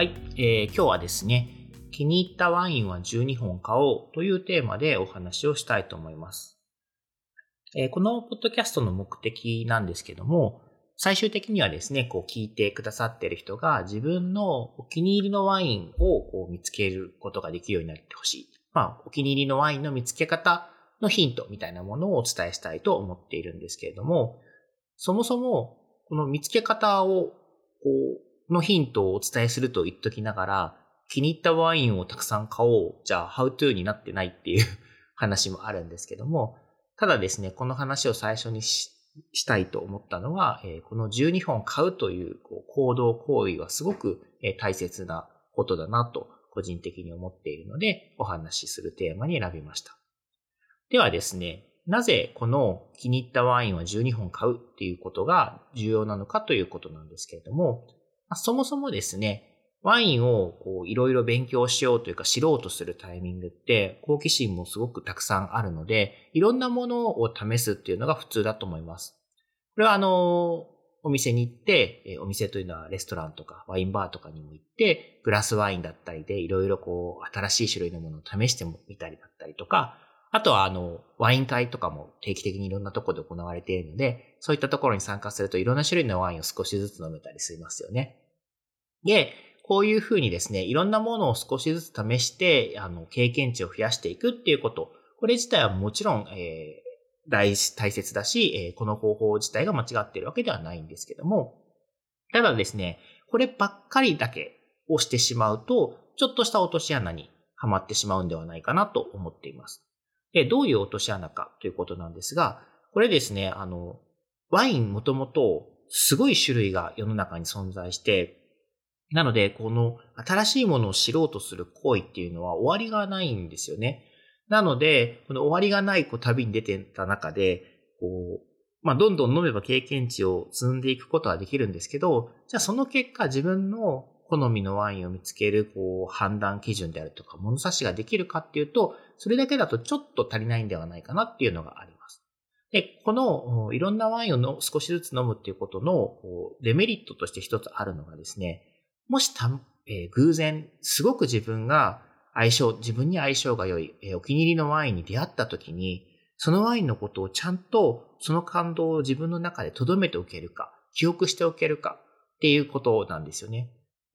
はい、えー今日はですね、気に入ったワインは12本買おうというテーマでお話をしたいと思います。えーこのポッドキャストの目的なんですけども、最終的にはですね、こう聞いてくださってる人が自分のお気に入りのワインをこう見つけることができるようになってほしい。まあ、お気に入りのワインの見つけ方のヒントみたいなものをお伝えしたいと思っているんですけれども、そもそもこの見つけ方をこうのヒントをお伝えすると言っときながら、気に入ったワインをたくさん買おう。じゃあ、how to になってないっていう 話もあるんですけども、ただですね、この話を最初にしたいと思ったのは、えーこの12本買うというこう行動行為はすごくえー大切なことだなと個人的に思っているので、お話しするテーマに選びました。ではですね、なぜこの気に入ったワインは12本買うっていうことが重要なのかということなんですけれども、そもそもですね、ワインをこういろいろ勉強しようというか知ろうとするタイミングって好奇心もすごくたくさんあるので、いろんなものを試すっていうのが普通だと思います。これはあの、お店に行って、お店というのはレストランとかワインバーとかにも行って、グラスワインだったりでいろいろこう新しい種類のものを試してみたりだったりとか、あとはあの、ワイン会とかも定期的にいろんなところで行われているので、そういったところに参加するといろんな種類のワインを少しずつ飲めたりしますよね。で、こういうふうにですね、いろんなものを少しずつ試して、あの、経験値を増やしていくっていうこと、これ自体はもちろん、えー大事大切だし、えーこの方法自体が間違っているわけではないんですけども、ただですね、こればっかりだけをしてしまうと、ちょっとした落とし穴にはまってしまうんではないかなと思っています。で、どういう落とし穴かということなんですが、これですね、あの、ワインもともとすごい種類が世の中に存在して、なので、この新しいものを知ろうとする行為っていうのは終わりがないんですよね。なので、この終わりがないこう旅に出てた中で、こう、まあ、どんどん飲めば経験値を積んでいくことはできるんですけど、じゃあその結果自分の好みのワインを見つけるこう判断基準であるとか物差しができるかっていうと、それだけだとちょっと足りないんではないかなっていうのがあります。で、このいろんなワインをの少しずつ飲むっていうことのこうデメリットとして一つあるのがですね、もした、えー偶然、すごく自分が相性、自分に相性が良い、えーお気に入りのワインに出会った時に、そのワインのことをちゃんと、その感動を自分の中で留めておけるか、記憶しておけるかっていうことなんですよね。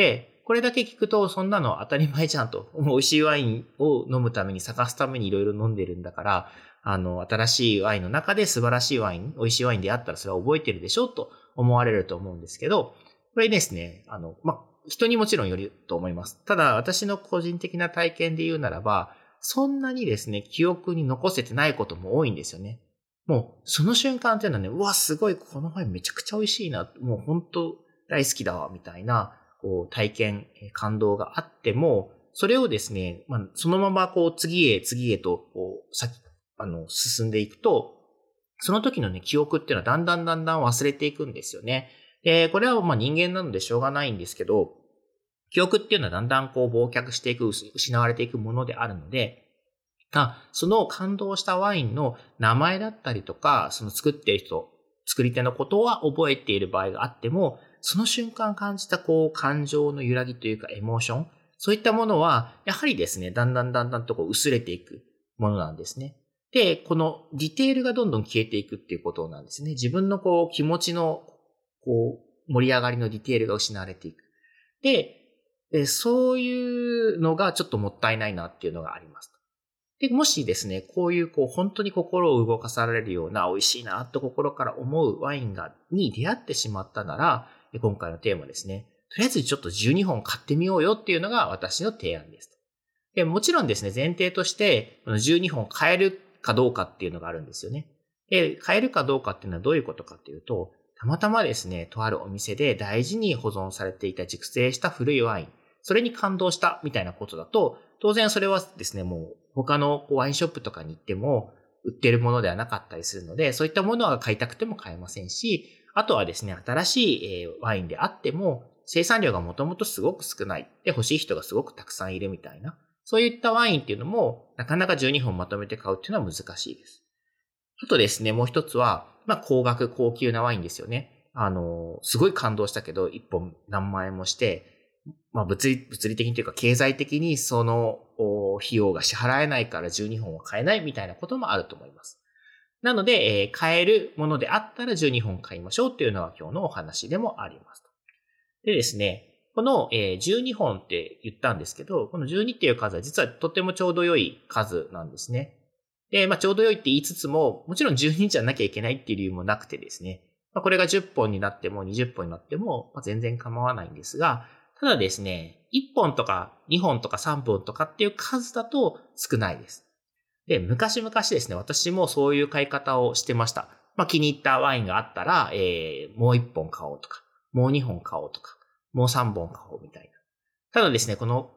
で、これだけ聞くと、そんなの当たり前じゃんと。も う美味しいワインを飲むために、探すためにいろいろ飲んでるんだから、あの、新しいワインの中で素晴らしいワイン、美味しいワインであったらそれは覚えてるでしょと思われると思うんですけど、これですね、あの、ま、人にもちろんよると思います。ただ、私の個人的な体験で言うならば、そんなにですね、記憶に残せてないことも多いんですよね。もう、その瞬間っていうのはね、うわ、すごい、このワインめちゃくちゃ美味しいな、もう本当大好きだわ、みたいな、こう、体験、感動があっても、それをですね、まあ、そのままこう、次へ次へと、こう、先、あの、進んでいくと、その時のね、記憶っていうのはだんだんだんだん忘れていくんですよね。で、これはまあ人間なのでしょうがないんですけど、記憶っていうのはだんだんこう忘却していく、失われていくものであるので、あその感動したワインの名前だったりとか、その作ってる人、作り手のことは覚えている場合があっても、その瞬間感じたこう感情の揺らぎというかエモーション、そういったものは、やはりですね、だんだんだんだんとこう薄れていくものなんですね。で、このディテールがどんどん消えていくっていうことなんですね。自分のこう気持ちのこう盛り上がりのディテールが失われていく。で、でそういうのがちょっともったいないなっていうのがあります。で、もしですね、こういうこう本当に心を動かされるような美味しいなと心から思うワインが、に出会ってしまったなら、今回のテーマですね、とりあえずちょっと12本買ってみようよっていうのが私の提案です。でもちろんですね、前提として、この12本買えるかどうかっていうのがあるんですよね。で、買えるかどうかっていうのはどういうことかっていうと、たまたまですね、とあるお店で大事に保存されていた熟成した古いワイン、それに感動したみたいなことだと、当然それはですね、もう他のワインショップとかに行っても売ってるものではなかったりするので、そういったものが買いたくても買えませんし、あとはですね、新しいワインであっても、生産量がもともとすごく少ない。で、欲しい人がすごくたくさんいるみたいな。そういったワインっていうのも、なかなか12本まとめて買うっていうのは難しいです。あとですね、もう一つは、まあ、高額、高級なワインですよね。あの、すごい感動したけど、一本何万円もして、まあ、物理、物理的にというか経済的にその費用が支払えないから12本は買えないみたいなこともあると思います。なので、えー、買えるものであったら12本買いましょうっていうのが今日のお話でもあります。でですね、この、えー、12本って言ったんですけど、この12っていう数は実はとてもちょうど良い数なんですね。で、まあ、ちょうど良いって言いつつも、もちろん12じゃなきゃいけないっていう理由もなくてですね、まあ、これが10本になっても20本になっても、まあ、全然構わないんですが、ただですね、1本とか2本とか3本とかっていう数だと少ないです。で、昔々ですね、私もそういう買い方をしてました。まあ、気に入ったワインがあったら、えー、もう1本買おうとか、もう2本買おうとか、もう3本買おうみたいな。ただですね、この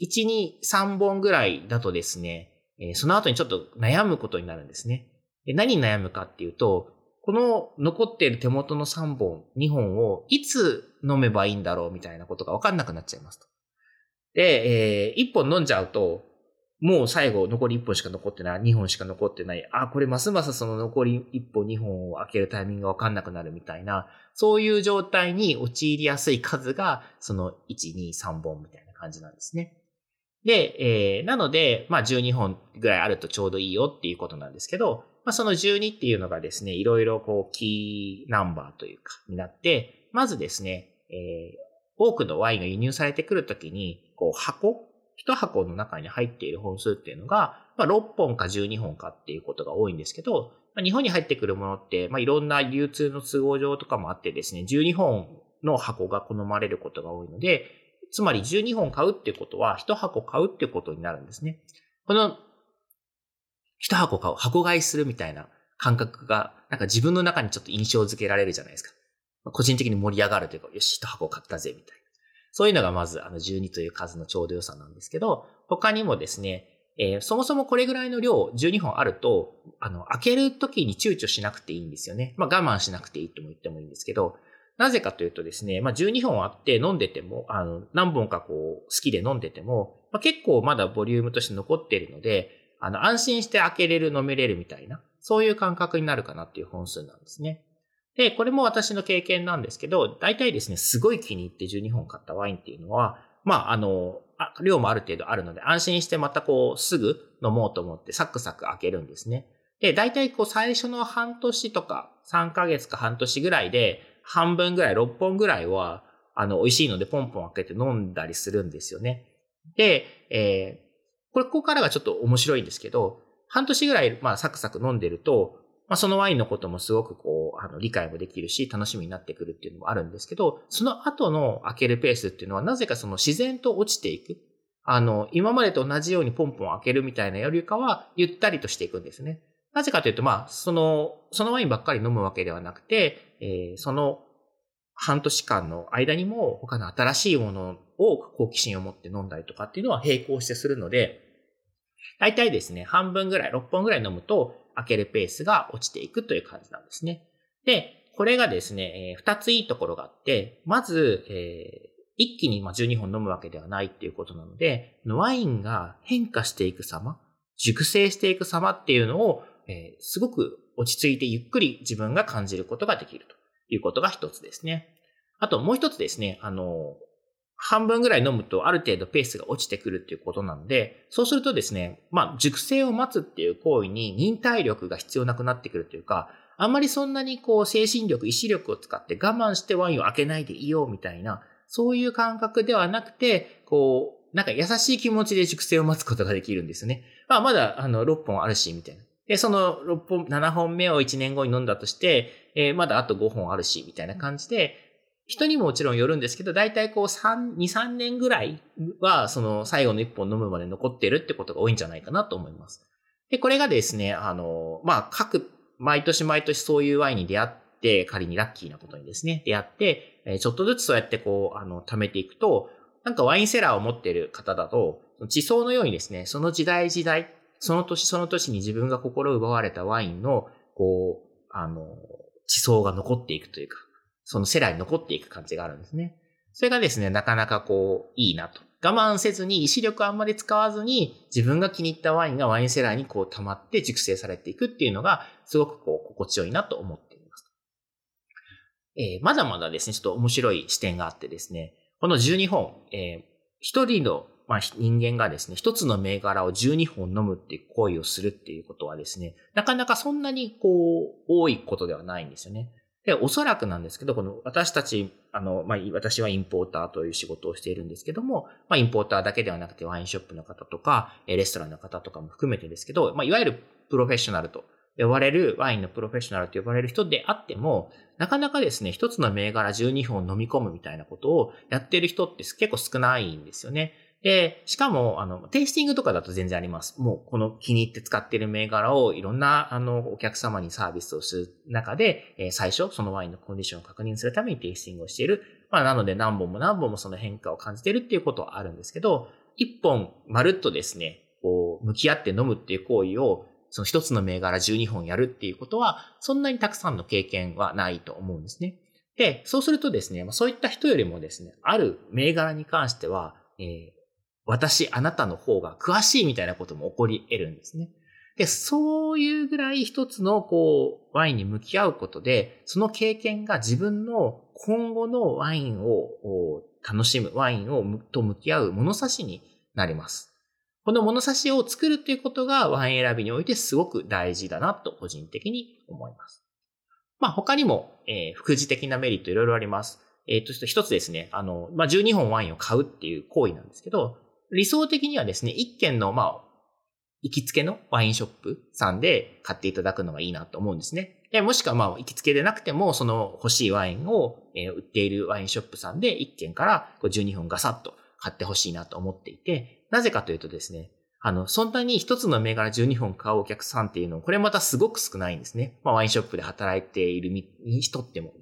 1、2、3本ぐらいだとですね、えその後にちょっと悩むことになるんですね。で何に悩むかっていうと、この残っている手元の3本、2本をいつ飲めばいいんだろうみたいなことがわかんなくなっちゃいますと。で、えー、1本飲んじゃうと、もう最後残り1本しか残ってない、2本しか残ってない、あ、これますますその残り1本、2本を開けるタイミングがわかんなくなるみたいな、そういう状態に陥りやすい数が、その1、2、3本みたいな感じなんですね。で、えー、なので、まあ12本ぐらいあるとちょうどいいよっていうことなんですけど、まあその12っていうのがですね、いろいろこうキーナンバーというか、になって、まずですね、えー、多くのワインが輸入されてくるときに、こう箱一箱の中に入っている本数っていうのが、まあ、6本か12本かっていうことが多いんですけど、まあ、日本に入ってくるものって、まあ、いろんな流通の都合上とかもあってですね、12本の箱が好まれることが多いので、つまり12本買うっていうことは、1箱買うってことになるんですね。この、1箱買う、箱買いするみたいな感覚が、なんか自分の中にちょっと印象づけられるじゃないですか。個人的に盛り上がるというか、よし、1箱買ったぜ、みたいな。そういうのがまず、あの、12という数のちょうど良さなんですけど、他にもですね、えー、そもそもこれぐらいの量、12本あると、あの、開けるときに躊躇しなくていいんですよね。まあ我慢しなくていいとも言ってもいいんですけど、なぜかというとですね、まあ、12本あって飲んでても、あの、何本かこう、好きで飲んでても、まあ、結構まだボリュームとして残っているので、あの、安心して開けれる、飲めれるみたいな、そういう感覚になるかなっていう本数なんですね。で、これも私の経験なんですけど、大体ですね、すごい気に入って12本買ったワインっていうのは、まあ、あの、量もある程度あるので、安心してまたこう、すぐ飲もうと思ってサクサク開けるんですね。で、大体こう、最初の半年とか、3ヶ月か半年ぐらいで、半分ぐらい、6本ぐらいは、あの、美味しいのでポンポン開けて飲んだりするんですよね。で、えー、これ、ここからがちょっと面白いんですけど、半年ぐらい、まあ、サクサク飲んでると、まあ、そのワインのこともすごくこう、あの、理解もできるし、楽しみになってくるっていうのもあるんですけど、その後の開けるペースっていうのは、なぜかその自然と落ちていく。あの、今までと同じようにポンポン開けるみたいなよりかは、ゆったりとしていくんですね。なぜかというと、まあ、その、そのワインばっかり飲むわけではなくて、えー、その半年間の間にも他の新しいものを好奇心を持って飲んだりとかっていうのは並行してするので、大体ですね、半分ぐらい、6本ぐらい飲むと開けるペースが落ちていくという感じなんですね。で、これがですね、二ついいところがあって、まず、一気に12本飲むわけではないっていうことなので、ワインが変化していく様、熟成していく様っていうのを、すごく落ち着いてゆっくり自分が感じることができるということが一つですね。あともう一つですね、あの、半分ぐらい飲むとある程度ペースが落ちてくるっていうことなので、そうするとですね、まあ、熟成を待つっていう行為に忍耐力が必要なくなってくるというか、あんまりそんなにこう精神力、意志力を使って我慢してワインを開けないでいようみたいな、そういう感覚ではなくて、こう、なんか優しい気持ちで熟成を待つことができるんですね。まあ、まだあの6本あるし、みたいな。で、その6本、7本目を1年後に飲んだとして、えー、まだあと5本あるし、みたいな感じで、人にももちろんよるんですけど、大体こう3、2、3年ぐらいは、その最後の1本飲むまで残ってるってことが多いんじゃないかなと思います。で、これがですね、あの、まあ、各、毎年毎年そういうワインに出会って、仮にラッキーなことにですね、出会って、ちょっとずつそうやってこう、あの、貯めていくと、なんかワインセラーを持っている方だと、地層のようにですね、その時代時代、その年その年に自分が心奪われたワインの、こう、あの、地層が残っていくというか、その世代に残っていく感じがあるんですね。それがですね、なかなかこう、いいなと。我慢せずに、意志力あんまり使わずに、自分が気に入ったワインがワインセラーにこう溜まって熟成されていくっていうのが、すごくこう、心地よいなと思っています。えー、まだまだですね、ちょっと面白い視点があってですね、この12本、えー、一人の、まあ、人間がですね、一つの銘柄を12本飲むっていう行為をするっていうことはですね、なかなかそんなにこう、多いことではないんですよね。で、おそらくなんですけど、この私たち、あの、まあ、私はインポーターという仕事をしているんですけども、まあ、インポーターだけではなくてワインショップの方とか、レストランの方とかも含めてですけど、まあ、いわゆるプロフェッショナルと呼ばれる、ワインのプロフェッショナルと呼ばれる人であっても、なかなかですね、一つの銘柄12本飲み込むみたいなことをやってる人って結構少ないんですよね。で、しかも、あの、テイスティングとかだと全然あります。もう、この気に入って使っている銘柄をいろんな、あの、お客様にサービスをする中で、えー、最初、そのワインのコンディションを確認するためにテイスティングをしている。まあ、なので何本も何本もその変化を感じているっていうことはあるんですけど、一本、まるっとですね、こう、向き合って飲むっていう行為を、その一つの銘柄12本やるっていうことは、そんなにたくさんの経験はないと思うんですね。で、そうするとですね、そういった人よりもですね、ある銘柄に関しては、えー私、あなたの方が詳しいみたいなことも起こり得るんですね。で、そういうぐらい一つのこう、ワインに向き合うことで、その経験が自分の今後のワインを楽しむ、ワインをと向き合う物差しになります。この物差しを作るということがワイン選びにおいてすごく大事だなと個人的に思います。まあ他にも、えー、副次的なメリットいろいろあります。えっ、ー、と、一つですね、あの、まあ12本ワインを買うっていう行為なんですけど、理想的にはですね、一軒の、まあ、行きつけのワインショップさんで買っていただくのがいいなと思うんですね。でもしくはまあ、行きつけでなくても、その欲しいワインを、え売っているワインショップさんで一軒から12本ガサッと買ってほしいなと思っていて、なぜかというとですね、あの、そんなに一つの銘柄12本買うお客さんっていうのこれまたすごく少ないんですね。まあ、ワインショップで働いている人っても。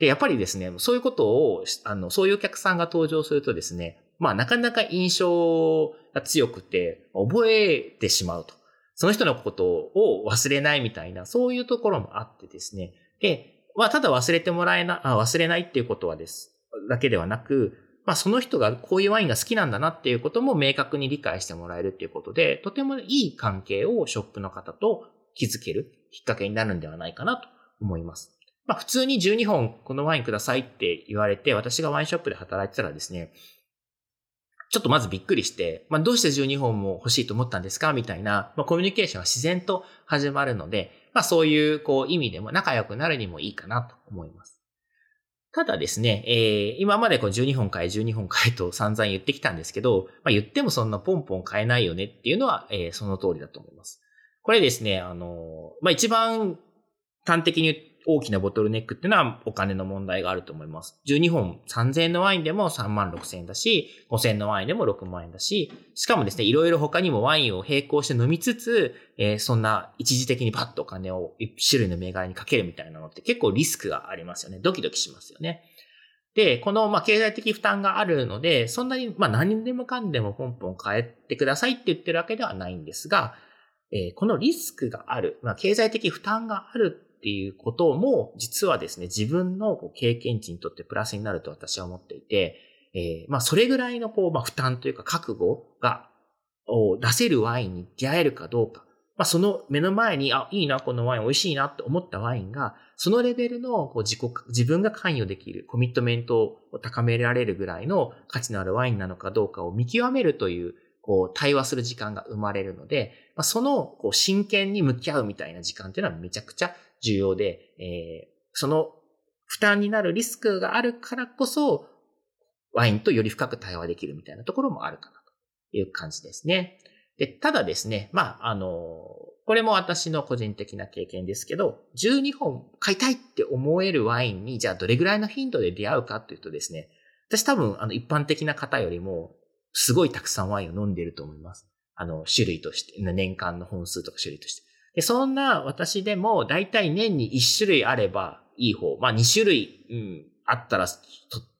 で、やっぱりですね、そういうことを、あの、そういうお客さんが登場するとですね、まあなかなか印象が強くて、覚えてしまうと。その人のことを忘れないみたいな、そういうところもあってですね。で、まあただ忘れてもらえな、あ忘れないっていうことはです。だけではなく、まあその人がこういうワインが好きなんだなっていうことも明確に理解してもらえるっていうことで、とてもいい関係をショップの方と築けるきっかけになるんではないかなと思います。まあ普通に12本このワインくださいって言われて、私がワインショップで働いてたらですね、ちょっとまずびっくりして、まあ、どうして12本も欲しいと思ったんですか？みたいな、まあ、コミュニケーションが自然と始まるので、まあ、そういう、こう、意味でも仲良くなるにもいいかなと思います。ただですね、えー、今までこう12本買え、12本買えと散々言ってきたんですけど、まあ、言ってもそんなポンポン買えないよねっていうのは、えー、その通りだと思います。これですね、あの、まあ、一番端的に言って大きなボトルネックっていうのはお金の問題があると思います。12本3000円のワインでも3万6000円だし、5000円のワインでも6万円だし、しかもですね、いろいろ他にもワインを並行して飲みつつ、えー、そんな一時的にパッとお金を一種類の銘柄にかけるみたいなのって結構リスクがありますよね。ドキドキしますよね。で、この、ま、経済的負担があるので、そんなに、ま、何でもかんでもポンポン変えてくださいって言ってるわけではないんですが、えー、このリスクがある、まあ、経済的負担があるっていうことも、実はですね、自分の経験値にとってプラスになると私は思っていて、えー、まあ、それぐらいのこう、まあ、負担というか覚悟が、を出せるワインに出会えるかどうか。まあ、その目の前に、あ、いいな、このワイン美味しいなって思ったワインが、そのレベルのこう自己、自分が関与できる、コミットメントを高められるぐらいの価値のあるワインなのかどうかを見極めるという、こう、対話する時間が生まれるので、まあ、その、こう、真剣に向き合うみたいな時間っていうのはめちゃくちゃ重要で、えー、その負担になるリスクがあるからこそ、ワインとより深く対話できるみたいなところもあるかなという感じですね。で、ただですね、まあ、あの、これも私の個人的な経験ですけど、12本買いたいって思えるワインに、じゃあどれぐらいの頻度で出会うかというとですね、私多分、あの、一般的な方よりも、すごいたくさんワインを飲んでいると思います。あの、種類として、年間の本数とか種類として。で、そんな私でもだいたい年に1種類あればいい方、まあ2種類、うん、あったら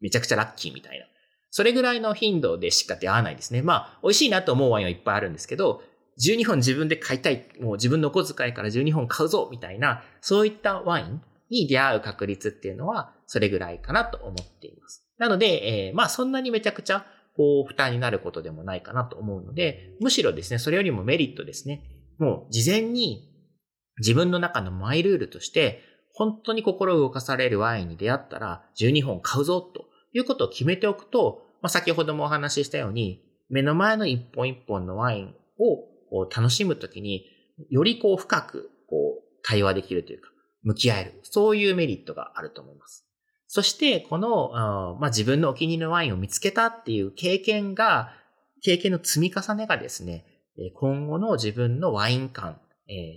めちゃくちゃラッキーみたいな。それぐらいの頻度でしか出会わないですね。まあ、美味しいなと思うワインはいっぱいあるんですけど、12本自分で買いたい、もう自分の小遣いから12本買うぞみたいな、そういったワインに出会う確率っていうのは、それぐらいかなと思っています。なので、えー、まあそんなにめちゃくちゃ、こう、負担になることでもないかなと思うので、むしろですね、それよりもメリットですね。もう事前に自分の中のマイルールとして、本当に心動かされるワインに出会ったら12本買うぞということを決めておくと、まあ、先ほどもお話ししたように、目の前の一本一本のワインを楽しむときに、よりこう深くこう対話できるというか、向き合える。そういうメリットがあると思います。そして、この、まあ、自分のお気に入りのワインを見つけたっていう経験が、経験の積み重ねがですね、今後の自分のワイン感、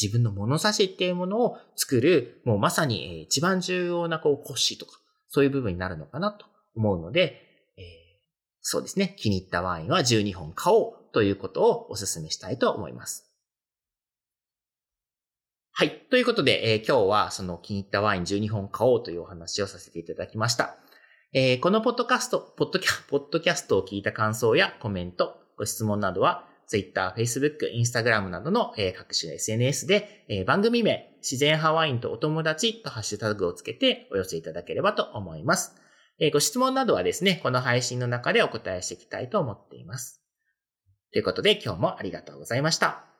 自分の物差しっていうものを作る、もうまさに一番重要なこう腰とか、そういう部分になるのかなと思うので、そうですね、気に入ったワインは12本買おうということをお勧めしたいと思います。はい。ということで、えー、今日はその気に入ったワイン12本買おうというお話をさせていただきました。えー、このポッドキャスト、ポッドキャ、ポッドキャストを聞いた感想やコメント、ご質問などは、Twitter、Facebook、Instagram などの、えー、各種 SNS で、えー、番組名、自然派ワインとお友達とハッシュタグをつけてお寄せいただければと思います。えー、ご質問などはですね、この配信の中でお答えしていきたいと思っています。ということで今日もありがとうございました。